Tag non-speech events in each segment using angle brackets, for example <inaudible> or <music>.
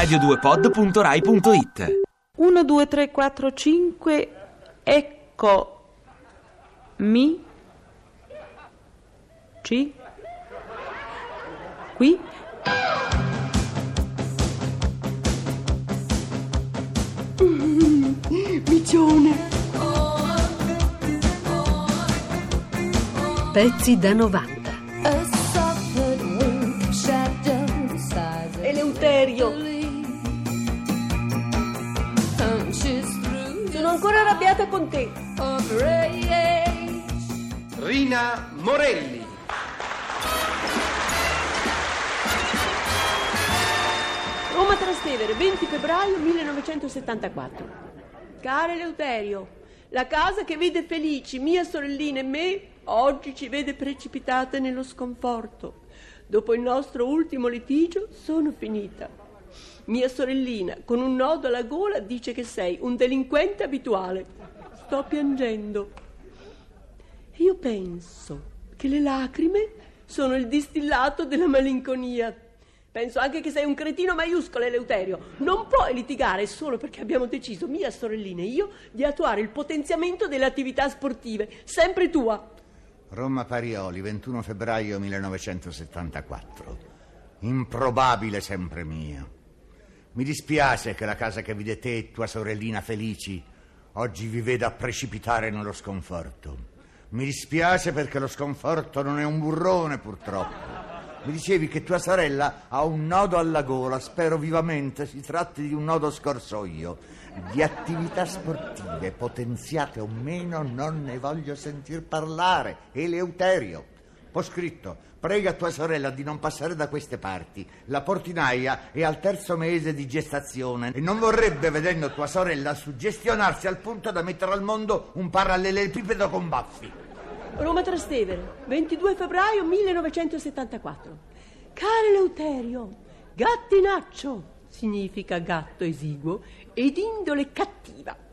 radio2pod.rai.it 1, 2, 3, 4, 5, ecco mi ci qui <laughs> Micione! Pezzi da 90. Con te. Rina Morelli. Roma Trastevere, 20 febbraio 1974. Caro Eleuterio, la casa che vede felici mia sorellina e me oggi ci vede precipitate nello sconforto. Dopo il nostro ultimo litigio sono finita. Mia sorellina, con un nodo alla gola, dice che sei un delinquente abituale. Sto piangendo. Io penso che le lacrime sono il distillato della malinconia. Penso anche che sei un cretino maiuscolo, Eleuterio. Non puoi litigare solo perché abbiamo deciso, mia sorellina e io, di attuare il potenziamento delle attività sportive. Sempre tua. Roma Parioli, 21 febbraio 1974. Improbabile sempre mio. Mi dispiace che la casa che vide te e tua sorellina felici oggi vi veda precipitare nello sconforto. Mi dispiace perché lo sconforto non è un burrone, purtroppo. Mi dicevi che tua sorella ha un nodo alla gola, spero vivamente si tratti di un nodo scorsoio. Di attività sportive, potenziate o meno, non ne voglio sentir parlare. Eleuterio. Ho scritto, prega tua sorella di non passare da queste parti. La portinaia è al terzo mese di gestazione e non vorrebbe, vedendo tua sorella, suggestionarsi al punto da mettere al mondo un parallelepipedo con baffi. Roma Trastevere, 22 febbraio 1974. Caro Eleuterio, gattinaccio significa gatto esiguo ed indole cattiva.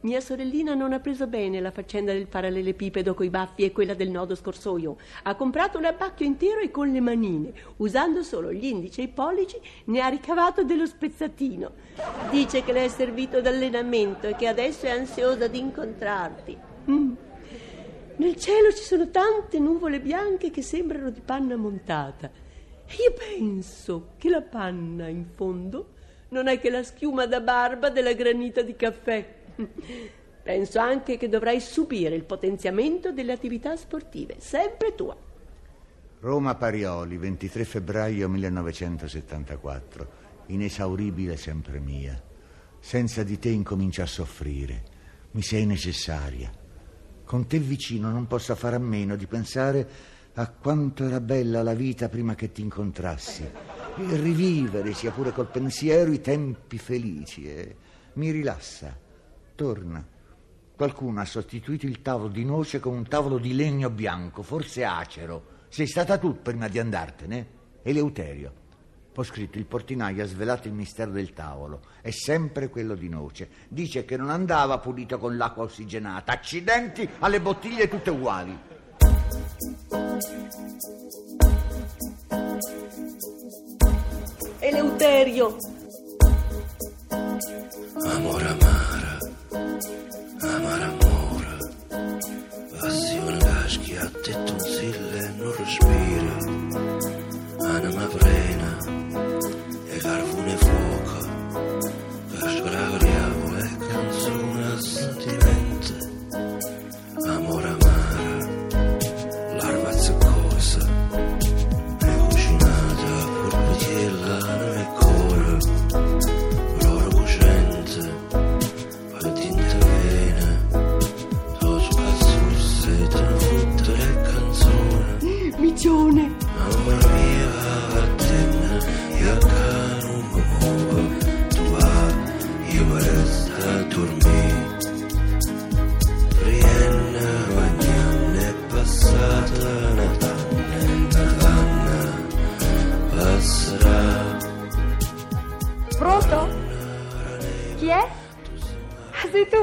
Mia sorellina non ha preso bene la faccenda del parallelepipedo coi baffi e quella del nodo scorsoio. Ha comprato un abbacchio intero e con le manine, usando solo gli indici e i pollici, ne ha ricavato dello spezzatino. Dice che le è servito d'allenamento e che adesso è ansiosa di incontrarti. Mm. Nel cielo ci sono tante nuvole bianche che sembrano di panna montata. Io penso che la panna, in fondo, non è che la schiuma da barba della granita di caffè. <laughs> Penso anche che dovrai subire il potenziamento delle attività sportive, sempre tua. Roma Parioli, 23 febbraio 1974. Inesauribile sempre mia. Senza di te incomincio a soffrire. Mi sei necessaria. Con te vicino non posso fare a meno di pensare a quanto era bella la vita prima che ti incontrassi. E rivivere, sia pure col pensiero, i tempi felici. E mi rilassa. Torna. Qualcuno ha sostituito il tavolo di noce con un tavolo di legno bianco, forse acero. Sei stata tu prima di andartene? Eleuterio. Ho scritto il portinaio ha svelato il mistero del tavolo. È sempre quello di noce. Dice che non andava pulito con l'acqua ossigenata. Accidenti alle bottiglie tutte uguali. Eleuterio, Amore amara, amare amore, passione caschi a te tonsille e non respira, anima prena e carbone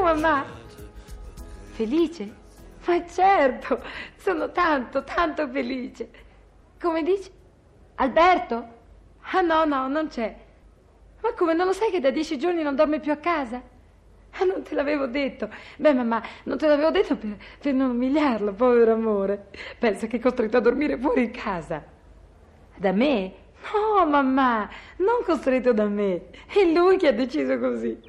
mamma? Felice? Ma certo, sono tanto, tanto felice. Come dici? Alberto? Ah no, no, non c'è. Ma come, non lo sai che da dieci giorni non dorme più a casa? Ah, non te l'avevo detto. Beh, mamma, non te l'avevo detto per, per non umiliarlo, povero amore. Pensa che è costretto a dormire fuori casa. Da me? No, mamma, non costretto da me. È lui che ha deciso così.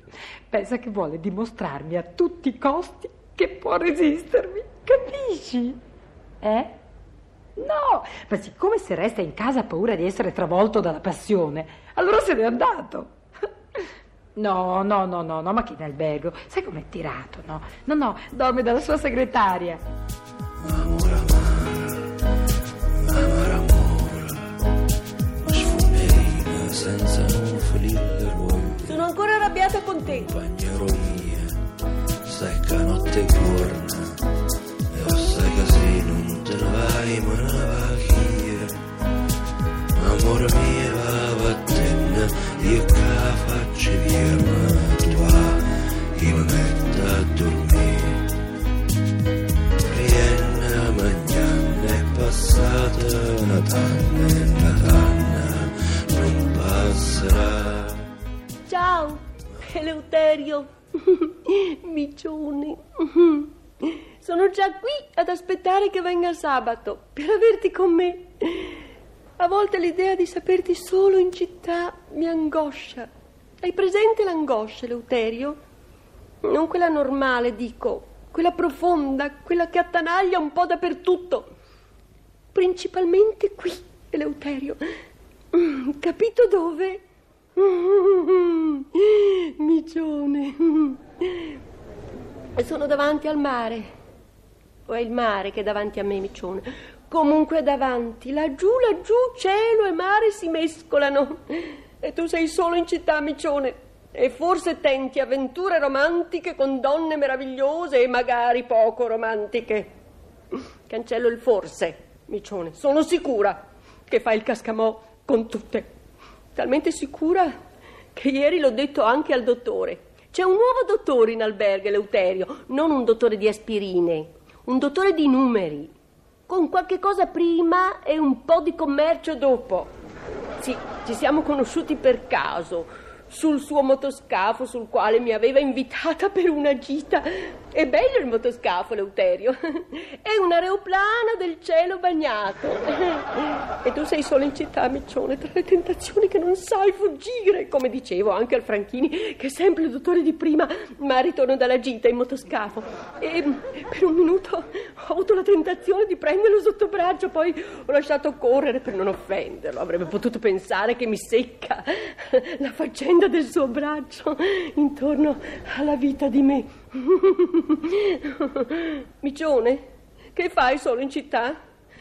Pensa che vuole dimostrarmi a tutti i costi che può resistermi. Capisci? Eh? No, ma siccome se resta in casa ha paura di essere travolto dalla passione, allora se n'è andato. No, no, no, no, no, ma che in albergo? Sai com'è tirato, no? No, no, dorme dalla sua segretaria. Senza le ruote. Sono ancora arrabbiata con te. Bagnero mia, sai che notte corna, e o sai che se non te ne vai, ma ne vai Amore mio, va tenna, io che la faccio via, ma tu, io mi metto a dormire. Già qui ad aspettare che venga sabato per averti con me. A volte l'idea di saperti solo in città mi angoscia. Hai presente l'angoscia, Eleuterio? Non quella normale, dico, quella profonda, quella che attanaglia un po' dappertutto. Principalmente qui, Eleuterio. Mm, Capito dove? Mm, <laughs> Micione. <laughs> Sono davanti al mare. O è il mare che è davanti a me, Micione? Comunque davanti. Laggiù, laggiù, cielo e mare si mescolano. E tu sei solo in città, Micione. E forse tenti avventure romantiche con donne meravigliose e magari poco romantiche. Cancello il forse, Micione. Sono sicura che fai il cascamò con tutte. Talmente sicura che ieri l'ho detto anche al dottore. C'è un nuovo dottore in albergo, Eleuterio, non un dottore di aspirine, un dottore di numeri, con qualche cosa prima e un po' di commercio dopo. Sì, ci siamo conosciuti per caso, sul suo motoscafo sul quale mi aveva invitata per una gita. È bello il motoscafo, Leuterio. È un aeroplano del cielo bagnato. E tu sei solo in città, Miccione, tra le tentazioni che non sai fuggire. Come dicevo anche al Franchini, che è sempre il dottore di prima, ma ritorno dalla gita in motoscafo. E per un minuto ho avuto la tentazione di prenderlo sotto braccio, poi ho lasciato correre per non offenderlo. Avrebbe potuto pensare che mi secca la faccenda del suo braccio intorno alla vita di me. <laughs> Micione, che fai solo in città?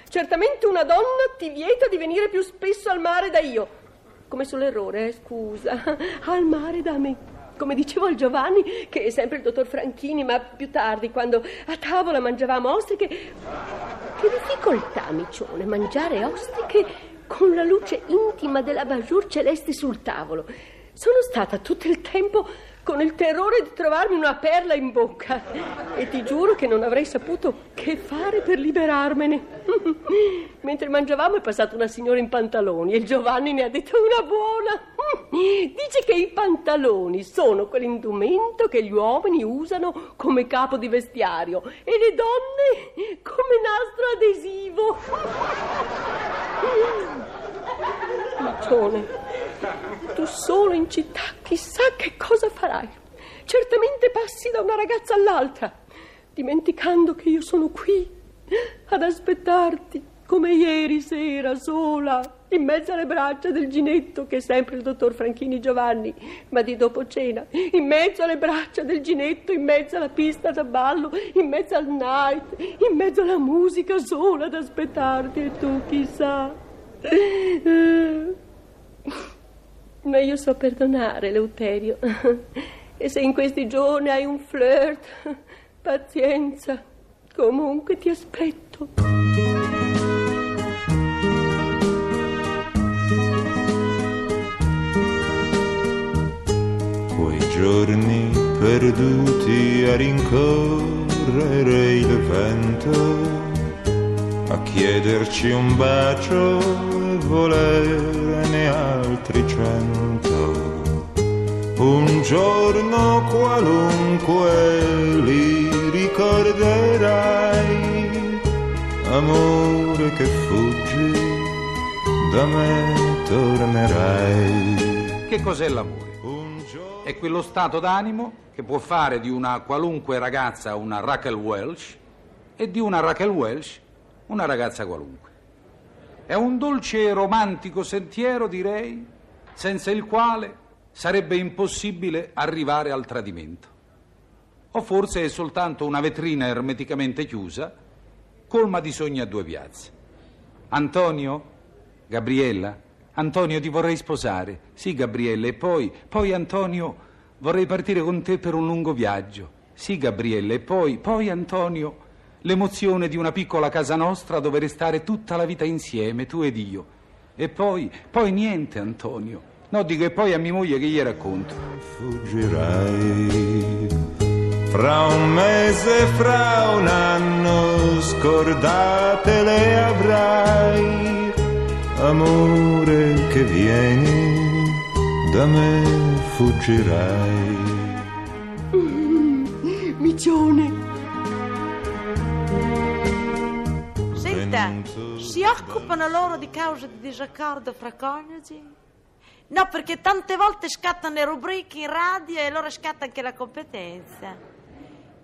Certamente una donna ti vieta di venire più spesso al mare da io. Come sull'errore, eh, scusa. <laughs> Al mare da me. Come dicevo al Giovanni, che è sempre il dottor Franchini, ma più tardi, quando a tavola mangiavamo ostriche. Che difficoltà, Micione, mangiare ostriche con la luce intima della bajour celeste sul tavolo. Sono stata tutto il tempo con il terrore di trovarmi una perla in bocca e ti giuro che non avrei saputo che fare per liberarmene. <laughs> Mentre mangiavamo è passata una signora in pantaloni e il Giovanni ne ha detto una buona. <laughs> Dice che i pantaloni sono quell'indumento che gli uomini usano come capo di vestiario e le donne come nastro adesivo. <laughs> Miccione, tu solo in città, chissà che cosa farai. Certamente passi da una ragazza all'altra, dimenticando che io sono qui ad aspettarti, come ieri sera, sola, in mezzo alle braccia del ginetto, che è sempre il dottor Franchini Giovanni, ma di dopo cena, in mezzo alle braccia del ginetto, in mezzo alla pista da ballo, in mezzo al night, in mezzo alla musica, sola ad aspettarti, e tu chissà. Ma io so perdonare, Leuterio. <laughs> E se in questi giorni hai un flirt, <laughs> pazienza. Comunque ti aspetto. quei giorni perduti a rincorrere il vento, a chiederci un bacio e volerne altri cento. un giorno qualunque li ricorderai, amore che fuggi, da me tornerai. Che cos'è l'amore? È quello stato d'animo che può fare di una qualunque ragazza una Raquel Welch e di una Raquel Welch una ragazza qualunque. È un dolce e romantico sentiero, direi, senza il quale sarebbe impossibile arrivare al tradimento. O forse è soltanto una vetrina ermeticamente chiusa, colma di sogni a due piazze. Antonio? Gabriella? Antonio, ti vorrei sposare. Sì, Gabriella, e poi, poi Antonio, vorrei partire con te per un lungo viaggio. Sì, Gabriella, e poi, poi Antonio, l'emozione di una piccola casa nostra dove restare tutta la vita insieme, tu ed io. E poi, poi niente, Antonio. No, dico e poi a mia moglie che gli racconto. Fuggirai fra un mese, fra un anno, scordate le avrai, amore che vieni, da me fuggirai. Micione, Si occupano loro di cause di disaccordo fra coniugi? No, perché tante volte scattano le rubriche in radio e allora scatta anche la competenza.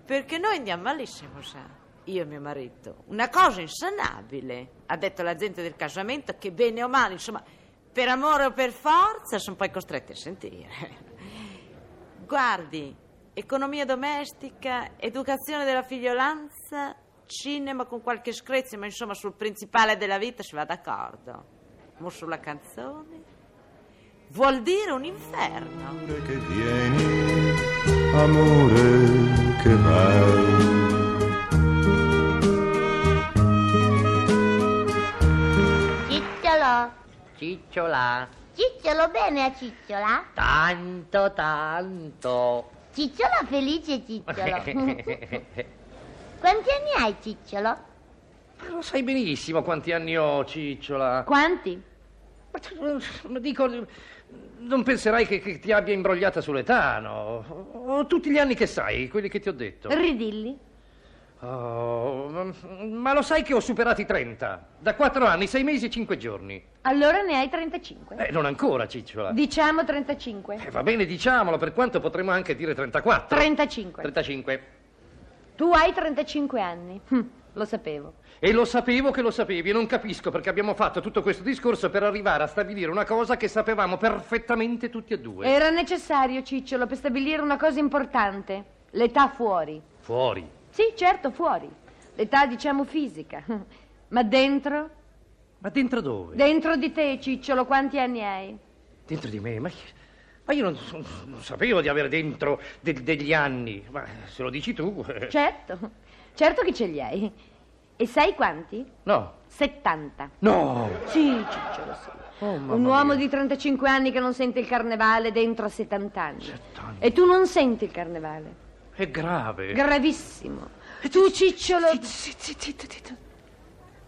Perché noi andiamo malissimo, sa. Io e mio marito. Una cosa insanabile. Ha detto la gente del casamento che bene o male, insomma, per amore o per forza, sono poi costretti a sentire. Guardi, economia domestica, educazione della figliolanza, cinema con qualche screzio, ma insomma sul principale della vita si va d'accordo. Ma sulla canzone vuol dire un inferno. Amore che vieni, amore che vai. Cicciolo, Cicciola, Cicciolo bene a Cicciola? tanto, tanto. Cicciola felice Cicciolo. <laughs> Quanti anni hai Cicciolo? Lo sai benissimo quanti anni ho, Cicciola. Quanti? Ma tu- Dico, non penserai che, che ti abbia imbrogliata sull'età, no? Ho tutti gli anni che sai, quelli che ti ho detto. Ridilli. Oh, ma- ma lo sai che ho superato i 30? Da 4 anni, 6 mesi e 5 giorni. Allora ne hai 35. Eh, non ancora, Cicciola. Diciamo 35. Eh, va bene, diciamolo, per quanto potremmo anche dire 34. 35. 35. Tu hai 35 anni. Hm, lo sapevo. E lo sapevo che lo sapevi e non capisco perché abbiamo fatto tutto questo discorso per arrivare a stabilire una cosa che sapevamo perfettamente tutti e due. Era necessario, Cicciolo, per stabilire una cosa importante. L'età fuori. Fuori. Sì, certo, fuori. L'età, diciamo, fisica. Ma dentro? Ma dentro dove? Dentro di te, Cicciolo, quanti anni hai? dentro di me? Ma, ma io non, non sapevo di avere dentro de- degli anni. Ma se lo dici tu... eh, Certo, certo che ce li hai. E sai quanti? No. 70. No. Sì, Cicciolo, sì. Oh, mamma Un uomo mia. di 35 anni che non sente il carnevale dentro a 70 anni. 70 anni. E tu non senti il carnevale. È grave. Gravissimo. Tu, Cicciolo... Zitto, zitto, zitto, zitto.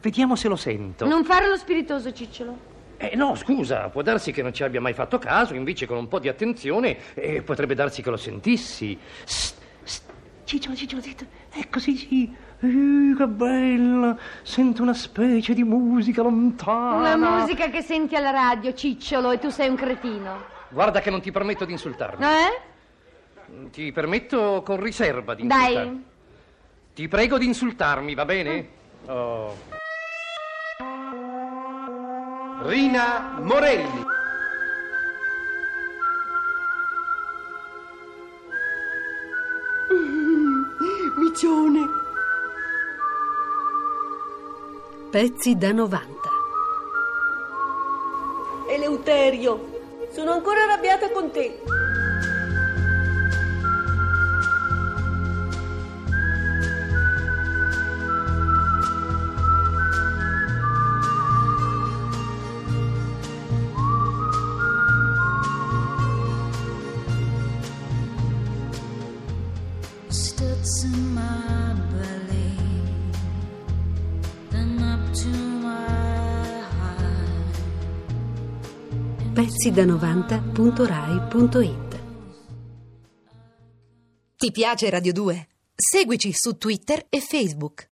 Vediamo se lo sento. Non fare lo spiritoso, Cicciolo. Eh, no, scusa, può darsi che non ci abbia mai fatto caso, invece con un po' di attenzione eh, potrebbe darsi che lo sentissi. Sst, sst, Cicciolo, Cicciolo, zitto. Ecco, sì, sì. Eh, che bella. Sento una specie di musica lontana. Una musica che senti alla radio, Cicciolo, e tu sei un cretino. Guarda che non ti permetto di insultarmi. Eh? Ti permetto con riserva di insultarmi. Dai. Ti prego di insultarmi, va bene? Oh. Rina Morelli. <laughs> Micione, Pezzi da 90. Eleuterio, sono ancora arrabbiata con te. sida90.rai.it Ti piace Radio 2? Seguici su Twitter e Facebook.